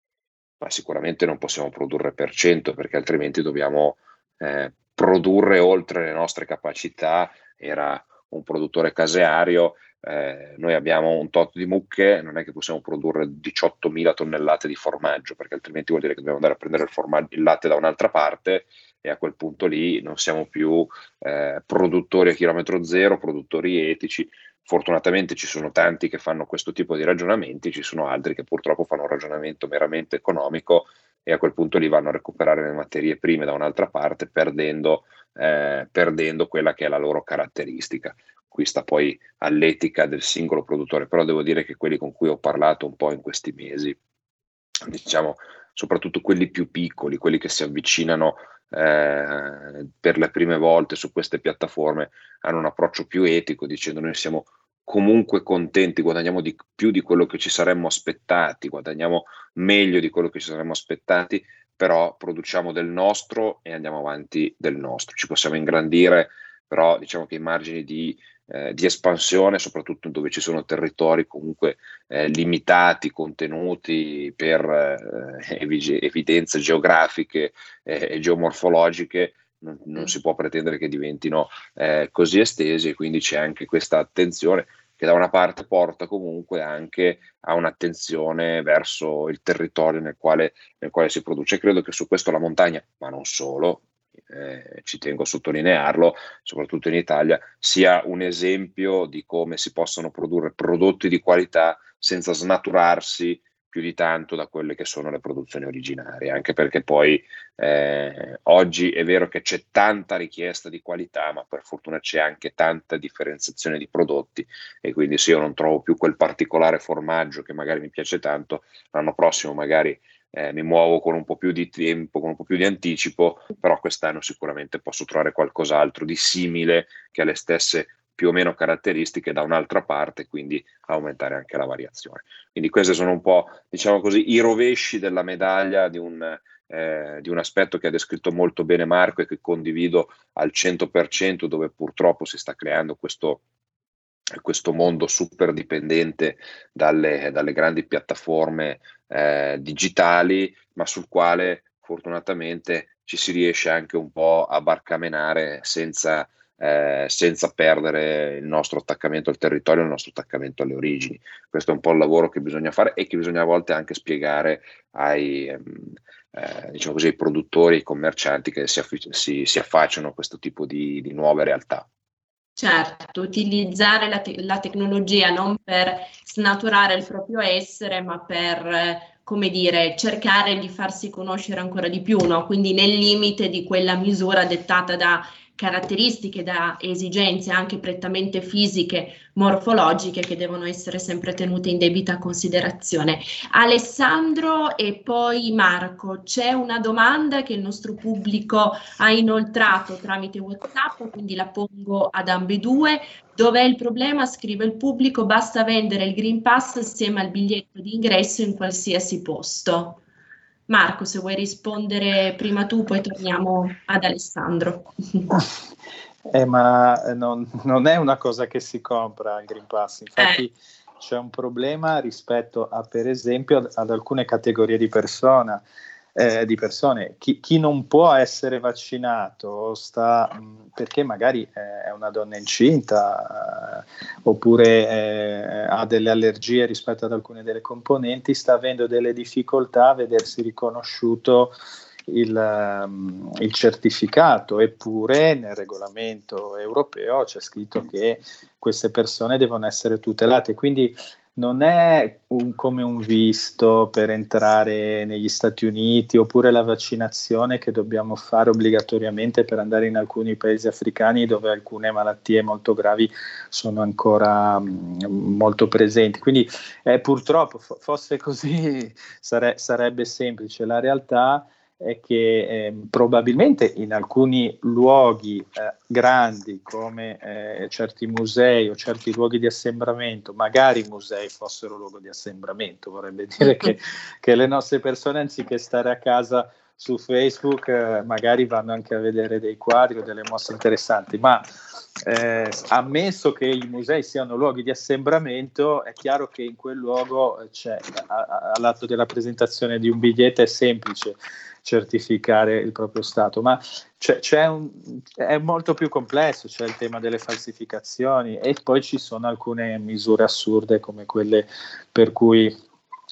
ma sicuramente non possiamo produrre per 100 perché altrimenti dobbiamo eh, produrre oltre le nostre capacità, era un produttore caseario, eh, noi abbiamo un tot di mucche, non è che possiamo produrre 18.000 tonnellate di formaggio, perché altrimenti vuol dire che dobbiamo andare a prendere il, formaggio, il latte da un'altra parte e a quel punto lì non siamo più eh, produttori a chilometro zero, produttori etici. Fortunatamente ci sono tanti che fanno questo tipo di ragionamenti, ci sono altri che purtroppo fanno un ragionamento meramente economico e a quel punto li vanno a recuperare le materie prime da un'altra parte perdendo, eh, perdendo quella che è la loro caratteristica. Qui sta poi all'etica del singolo produttore, però devo dire che quelli con cui ho parlato un po' in questi mesi, diciamo soprattutto quelli più piccoli, quelli che si avvicinano eh, per le prime volte su queste piattaforme, hanno un approccio più etico dicendo noi siamo comunque contenti, guadagniamo di più di quello che ci saremmo aspettati, guadagniamo meglio di quello che ci saremmo aspettati, però produciamo del nostro e andiamo avanti del nostro. Ci possiamo ingrandire, però diciamo che i margini di, eh, di espansione, soprattutto dove ci sono territori comunque eh, limitati, contenuti per eh, evidenze geografiche eh, e geomorfologiche, non, non, si può pretendere che diventino eh, così estesi e quindi c'è anche questa attenzione che da una parte porta comunque anche a un'attenzione verso il territorio nel quale, nel quale si produce. Credo che su questo la montagna, ma non solo, eh, ci tengo a sottolinearlo, soprattutto in Italia, sia un esempio di come si possono produrre prodotti di qualità senza snaturarsi più di tanto da quelle che sono le produzioni originarie, anche perché poi eh, oggi è vero che c'è tanta richiesta di qualità, ma per fortuna c'è anche tanta differenziazione di prodotti e quindi se io non trovo più quel particolare formaggio che magari mi piace tanto, l'anno prossimo magari eh, mi muovo con un po' più di tempo, con un po' più di anticipo, però quest'anno sicuramente posso trovare qualcos'altro di simile che ha le stesse più o meno caratteristiche da un'altra parte, quindi aumentare anche la variazione. Quindi questi sono un po', diciamo così, i rovesci della medaglia di un, eh, di un aspetto che ha descritto molto bene Marco e che condivido al 100%, dove purtroppo si sta creando questo, questo mondo super dipendente dalle, dalle grandi piattaforme eh, digitali, ma sul quale fortunatamente ci si riesce anche un po' a barcamenare senza eh, senza perdere il nostro attaccamento al territorio, il nostro attaccamento alle origini. Questo è un po' il lavoro che bisogna fare e che bisogna a volte anche spiegare ai, ehm, eh, diciamo così, ai produttori, ai commercianti che si, affi- si, si affacciano a questo tipo di, di nuove realtà. Certo, utilizzare la, te- la, tecnologia non per snaturare il proprio essere, ma per, come dire, cercare di farsi conoscere ancora di più, no? quindi nel limite di quella misura dettata da caratteristiche, da esigenze anche prettamente fisiche, morfologiche che devono essere sempre tenute in debita considerazione. Alessandro e poi Marco, c'è una domanda che il nostro pubblico ha inoltrato tramite WhatsApp, quindi la pongo ad ambedue. Dov'è il problema? Scrive il pubblico, basta vendere il Green Pass assieme al biglietto di ingresso in qualsiasi posto. Marco, se vuoi rispondere prima tu, poi torniamo ad Alessandro. Eh, ma non, non, è una cosa che si compra il Green Pass, infatti eh. c'è un problema rispetto a, per esempio, ad alcune categorie di persona eh, di persone. Chi, chi, non può essere vaccinato sta, mh, perché magari eh, è una donna incinta eh, oppure eh, ha delle allergie rispetto ad alcune delle componenti, sta avendo delle difficoltà a vedersi riconosciuto il, um, il, certificato, eppure nel regolamento europeo c'è scritto che queste persone devono essere tutelate. Quindi non è un, come un visto per entrare negli Stati Uniti oppure la vaccinazione che dobbiamo fare obbligatoriamente per andare in alcuni paesi africani dove alcune malattie molto gravi sono ancora mh, mm, molto presenti. Quindi eh, purtroppo fosse così sare- sarebbe semplice. La realtà è che eh, probabilmente in alcuni luoghi eh, grandi come eh, certi musei o certi luoghi di assembramento, magari i musei fossero luogo di assembramento, vorrebbe dire che, che le nostre persone anziché stare a casa su Facebook eh, magari vanno anche a vedere dei quadri o delle mosse interessanti, ma eh, ammesso che i musei siano luoghi di assembramento, è chiaro che in quel luogo c'è, all'atto della presentazione di un biglietto è semplice certificare il proprio stato, ma c'è, c'è un, è molto più complesso, c'è il tema delle falsificazioni e poi ci sono alcune misure assurde come quelle per cui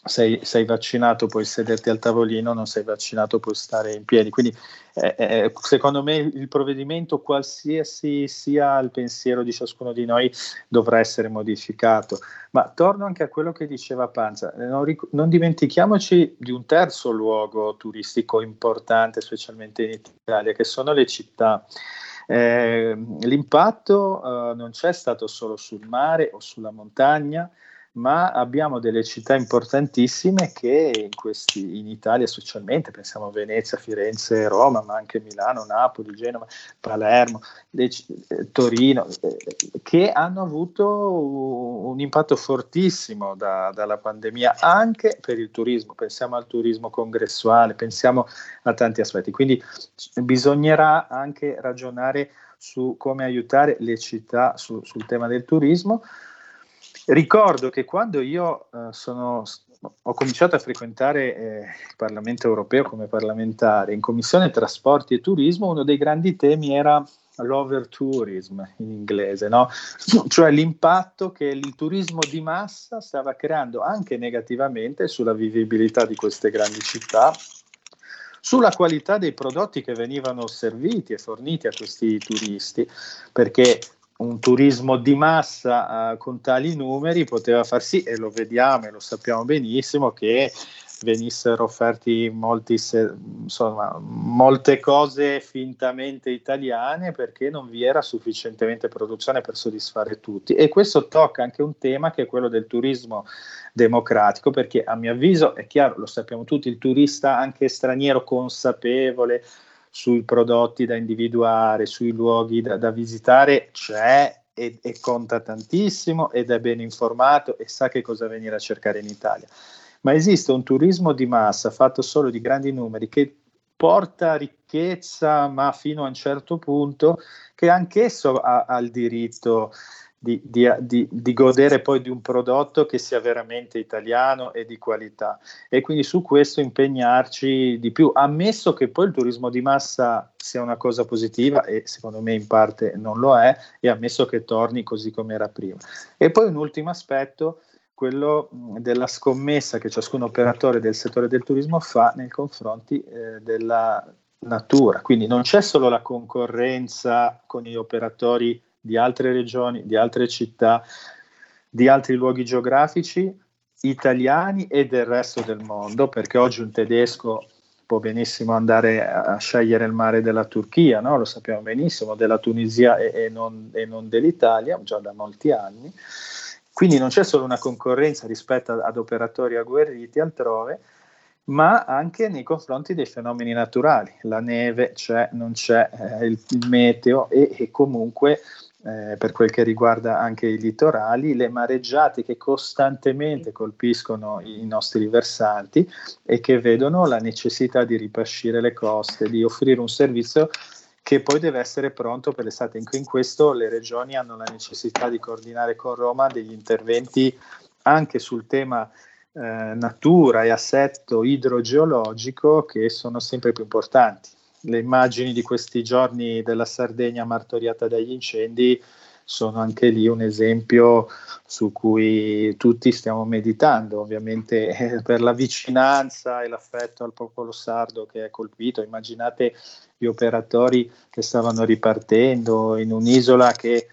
sei, sei, vaccinato puoi sederti al tavolino, non sei vaccinato puoi stare in piedi. Quindi eh, eh, secondo me il provvedimento, qualsiasi sia il pensiero di ciascuno di noi, dovrà essere modificato. Ma torno anche a quello che diceva Panza, non, ric- non dimentichiamoci di un terzo luogo turistico importante, specialmente in Italia, che sono le città. Eh, l'impatto eh, non c'è stato solo sul mare o sulla montagna, ma abbiamo delle città importantissime che in, questi, in Italia socialmente, pensiamo a Venezia, Firenze, Roma, ma anche Milano, Napoli, Genova, Palermo, le, eh, Torino, eh, che hanno avuto un impatto fortissimo da, dalla pandemia anche per il turismo, pensiamo al turismo congressuale, pensiamo a tanti aspetti, quindi bisognerà anche ragionare su come aiutare le città su, sul tema del turismo Ricordo che quando io eh, sono, ho cominciato a frequentare eh, il Parlamento europeo come parlamentare, in Commissione Trasporti e Turismo, uno dei grandi temi era l'overtourism in inglese, no? cioè l'impatto che il turismo di massa stava creando anche negativamente sulla vivibilità di queste grandi città, sulla qualità dei prodotti che venivano serviti e forniti a questi turisti, perché un turismo di massa uh, con tali numeri poteva far sì, e lo vediamo e lo sappiamo benissimo, che venissero offerti molti, insomma, molte cose fintamente italiane perché non vi era sufficientemente produzione per soddisfare tutti. E questo tocca anche un tema che è quello del turismo democratico, perché a mio avviso è chiaro, lo sappiamo tutti, il turista anche straniero consapevole sui prodotti da individuare, sui luoghi da, da visitare c'è e, e, conta tantissimo ed è ben informato e sa che cosa venire a cercare in Italia. Ma esiste un turismo di massa fatto solo di grandi numeri che porta ricchezza, ma fino a un certo punto, che anch'esso ha, ha il diritto di, di, di, di, godere poi di un prodotto che sia veramente italiano e di qualità. E quindi su questo impegnarci di più, ammesso che poi il turismo di massa sia una cosa positiva, e secondo me in parte non lo è, e ammesso che torni così come era prima. E poi un ultimo aspetto quello della scommessa che ciascun operatore del settore del turismo fa nei confronti eh, della natura. Quindi non c'è solo la concorrenza con gli operatori di altre regioni, di altre città, di altri luoghi geografici italiani e del resto del mondo, perché oggi un tedesco può benissimo andare a scegliere il mare della Turchia, no? lo sappiamo benissimo, della Tunisia e, e, non, e non dell'Italia, già da molti anni. Quindi non c'è solo una concorrenza rispetto ad, operatori agguerriti altrove, ma anche nei confronti dei fenomeni naturali. La neve c'è, non c'è, eh, il, il, meteo e, e comunque eh, per quel che riguarda anche i litorali, le mareggiate che costantemente colpiscono i nostri versanti e che vedono la necessità di ripascire le coste, di offrire un servizio che poi deve essere pronto per l'estate. In, questo le regioni hanno la necessità di coordinare con Roma degli interventi anche sul tema eh, natura e assetto idrogeologico che sono sempre più importanti. Le immagini di questi giorni della Sardegna martoriata dagli incendi sono anche lì un esempio su cui tutti stiamo meditando, ovviamente eh, per la vicinanza e l'affetto al popolo sardo che è colpito. Immaginate gli operatori che stavano ripartendo in un'isola che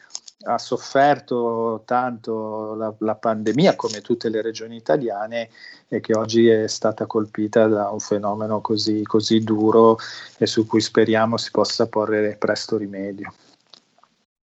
ha sofferto tanto la, la, pandemia come tutte le regioni italiane e che oggi è stata colpita da un fenomeno così, così duro e su cui speriamo si possa porre presto rimedio.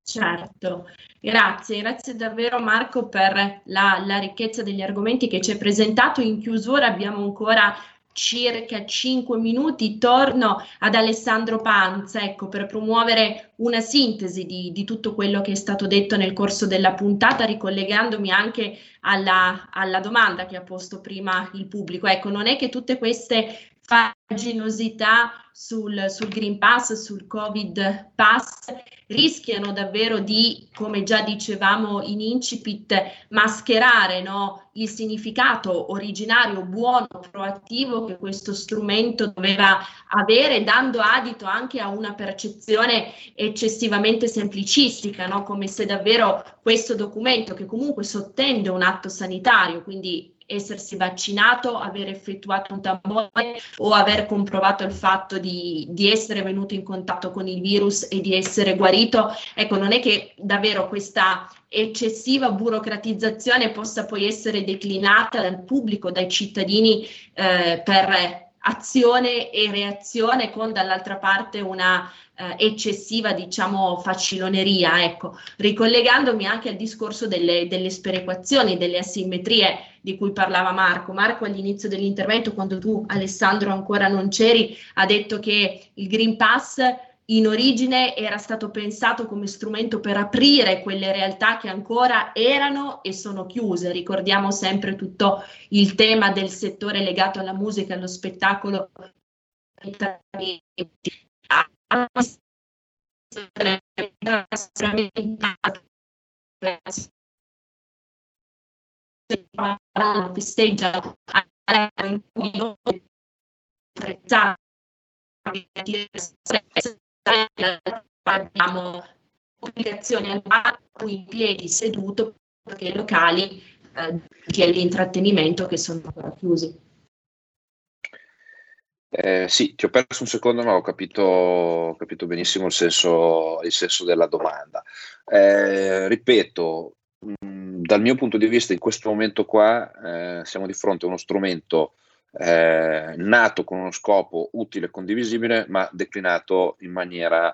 Certo, grazie, grazie davvero Marco per la, la ricchezza degli argomenti che ci hai presentato. In chiusura abbiamo ancora circa 5 minuti torno ad Alessandro Panza ecco, per promuovere una sintesi di, di, tutto quello che è stato detto nel corso della puntata, ricollegandomi anche alla, alla domanda che ha posto prima il pubblico. Ecco, non è che tutte queste faginosità sul, sul, Green Pass, sul Covid Pass, rischiano davvero di, come già dicevamo in incipit, mascherare no, il significato originario, buono, proattivo che questo strumento doveva avere, dando adito anche a una percezione eccessivamente semplicistica, no? come se davvero questo documento, che comunque sottende un atto sanitario, quindi essersi vaccinato, aver effettuato un tampone o aver comprovato il fatto di, di, essere venuto in contatto con il virus e di essere guarito. Ecco, non è che davvero questa eccessiva burocratizzazione possa poi essere declinata dal pubblico, dai cittadini eh, per azione e reazione con dall'altra parte una eh, eccessiva diciamo faciloneria ecco ricollegandomi anche al discorso delle, delle sperequazioni delle asimmetrie di cui parlava Marco Marco all'inizio dell'intervento quando tu Alessandro ancora non c'eri ha detto che il Green Pass in origine era stato pensato come strumento per aprire quelle realtà che ancora erano e sono chiuse. Ricordiamo sempre tutto il tema del settore legato alla musica allo spettacolo festeggia in cui abbiamo pubblicazioni al bar in piedi seduto perché i locali eh, l'intrattenimento che sono ancora chiusi. Eh, sì, ti ho perso un secondo, ma ho capito, ho capito benissimo il senso, il senso, della domanda. Eh, ripeto, mh, mm, dal mio punto di vista, in questo momento qua eh, siamo di fronte a uno strumento eh, nato con uno scopo utile e condivisibile, ma declinato in maniera,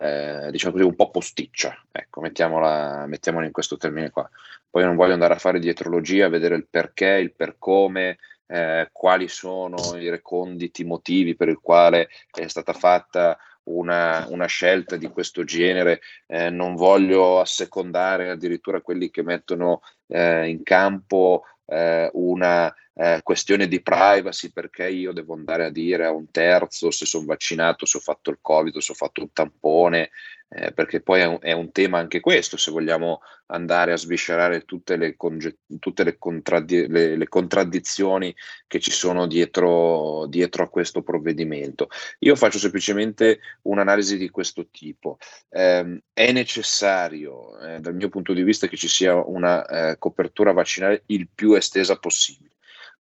eh, diciamo così, un po' posticcia. Ecco, mettiamola, mettiamola in questo termine qua. Poi non voglio andare a fare dietrologia, a vedere il perché, il per come, eh, quali sono i reconditi motivi per il quale è stata fatta una, una scelta di questo genere. Eh, non voglio assecondare addirittura quelli che mettono eh, in campo eh, una eh, questione di privacy perché io devo andare a dire a un terzo se sono vaccinato, se ho fatto il covid, se ho fatto un tampone, eh, perché poi è un, è un, tema anche questo, se vogliamo andare a sviscerare tutte le, conge- tutte le, contraddi- le, le contraddizioni che ci sono dietro, dietro, a questo provvedimento. Io faccio semplicemente un'analisi di questo tipo. Eh, è necessario, eh, dal mio punto di vista, che ci sia una eh, copertura vaccinale il più estesa possibile.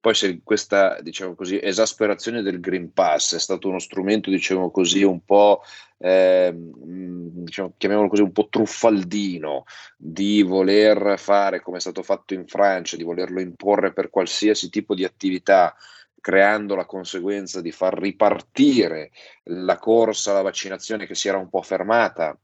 Poi se questa, diciamo così, esasperazione del Green Pass è stato uno strumento, diciamo così, un po', eh, diciamo, chiamiamolo così, un po' truffaldino, di voler fare come è stato fatto in Francia, di volerlo imporre per qualsiasi tipo di attività, creando la conseguenza di far ripartire la corsa alla vaccinazione che si era un po' fermata,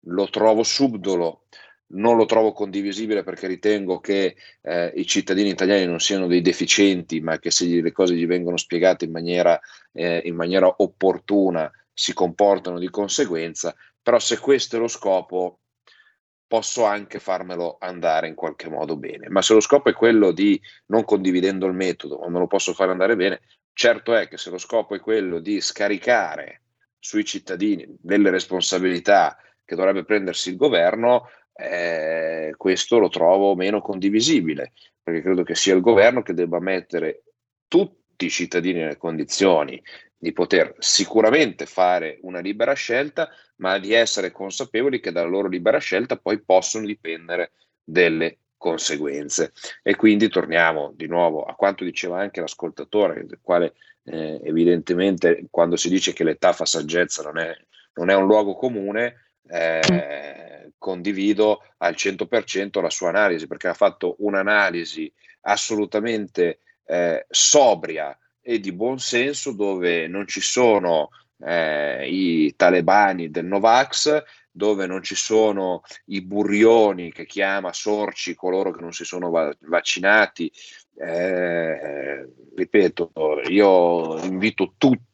lo trovo subdolo non lo trovo condivisibile perché ritengo che eh, i cittadini italiani non siano dei deficienti, ma che se le cose gli vengono spiegate in maniera, eh, in maniera opportuna si comportano di conseguenza, però se questo è lo scopo posso anche farmelo andare in qualche modo bene, ma se lo scopo è quello di non condividendo il metodo, ma me lo posso fare andare bene, certo è che se lo scopo è quello di scaricare sui cittadini delle responsabilità che dovrebbe prendersi il governo, eh, questo lo trovo meno condivisibile, perché credo che sia il governo che debba mettere tutti i cittadini nelle condizioni di poter sicuramente fare una libera scelta, ma di essere consapevoli che dalla loro libera scelta poi possono dipendere delle conseguenze. E quindi torniamo di nuovo a quanto diceva anche l'ascoltatore, del quale eh, evidentemente quando si dice che l'età fa saggezza non è, non è un luogo comune, eh, condivido al 100% la sua analisi, perché ha fatto un'analisi assolutamente eh, sobria e di buon senso dove non ci sono eh, i talebani del Novax, dove non ci sono i burrioni che chiama sorci coloro che non si sono va- vaccinati. Eh, ripeto, io invito tutti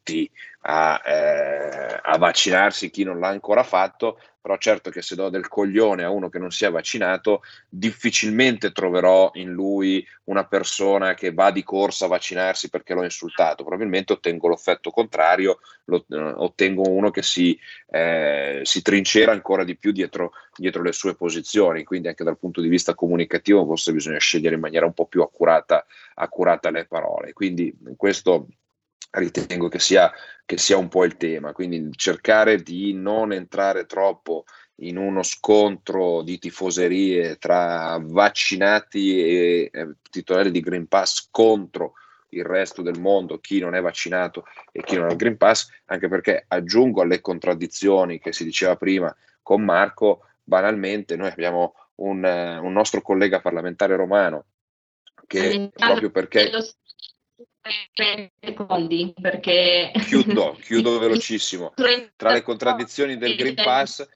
a, eh, a, vaccinarsi chi non l'ha ancora fatto, però certo che se do del coglione a uno che non si è vaccinato, difficilmente troverò in lui una persona che va di corsa a vaccinarsi perché l'ho insultato, probabilmente ottengo l'effetto contrario, lo, eh, ottengo uno che si, eh, si, trincera ancora di più dietro, dietro le sue posizioni, quindi anche dal punto di vista comunicativo forse bisogna scegliere in maniera un po' più accurata, accurata le parole. Quindi questo ritengo che sia, che sia un po' il tema, quindi cercare di non entrare troppo in uno scontro di tifoserie tra vaccinati e eh, titolari di Green Pass contro il resto del mondo, chi non è vaccinato e chi non ha il Green Pass, anche perché aggiungo alle contraddizioni che si diceva prima con Marco, banalmente noi abbiamo un, un nostro collega parlamentare romano che proprio perché secondi perché chiudo, chiudo velocissimo. Tra le contraddizioni del Green Pass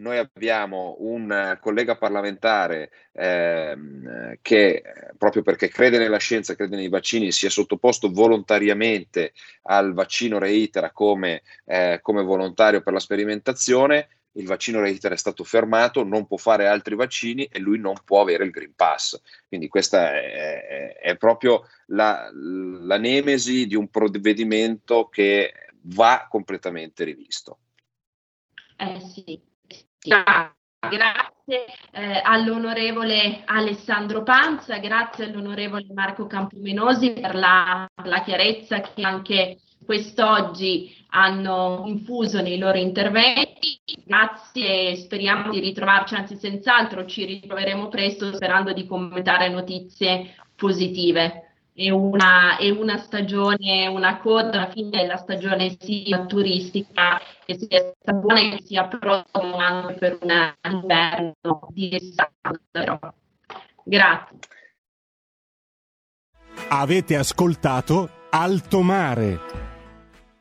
noi abbiamo un collega parlamentare ehm, che proprio perché crede nella scienza, crede nei vaccini, si è sottoposto volontariamente al vaccino Reitera come, eh, come volontario per la sperimentazione il vaccino Reiter è stato fermato, non può fare altri vaccini e lui non può avere il Green Pass. Quindi questa è, è proprio la, la nemesi di un provvedimento che va completamente rivisto. Eh sì. sì. Ah, Grazie eh, all'onorevole Alessandro Panza, grazie all'onorevole Marco Campomenosi per la, la chiarezza che anche quest'oggi hanno infuso nei loro interventi. Grazie, speriamo di ritrovarci, anzi senz'altro ci ritroveremo presto sperando di commentare notizie positive. È una, è una stagione, una coda alla fine della stagione sia turistica che sia buona e che sia pronta anche per un inverno di estate. Grazie. Avete ascoltato Alto Mare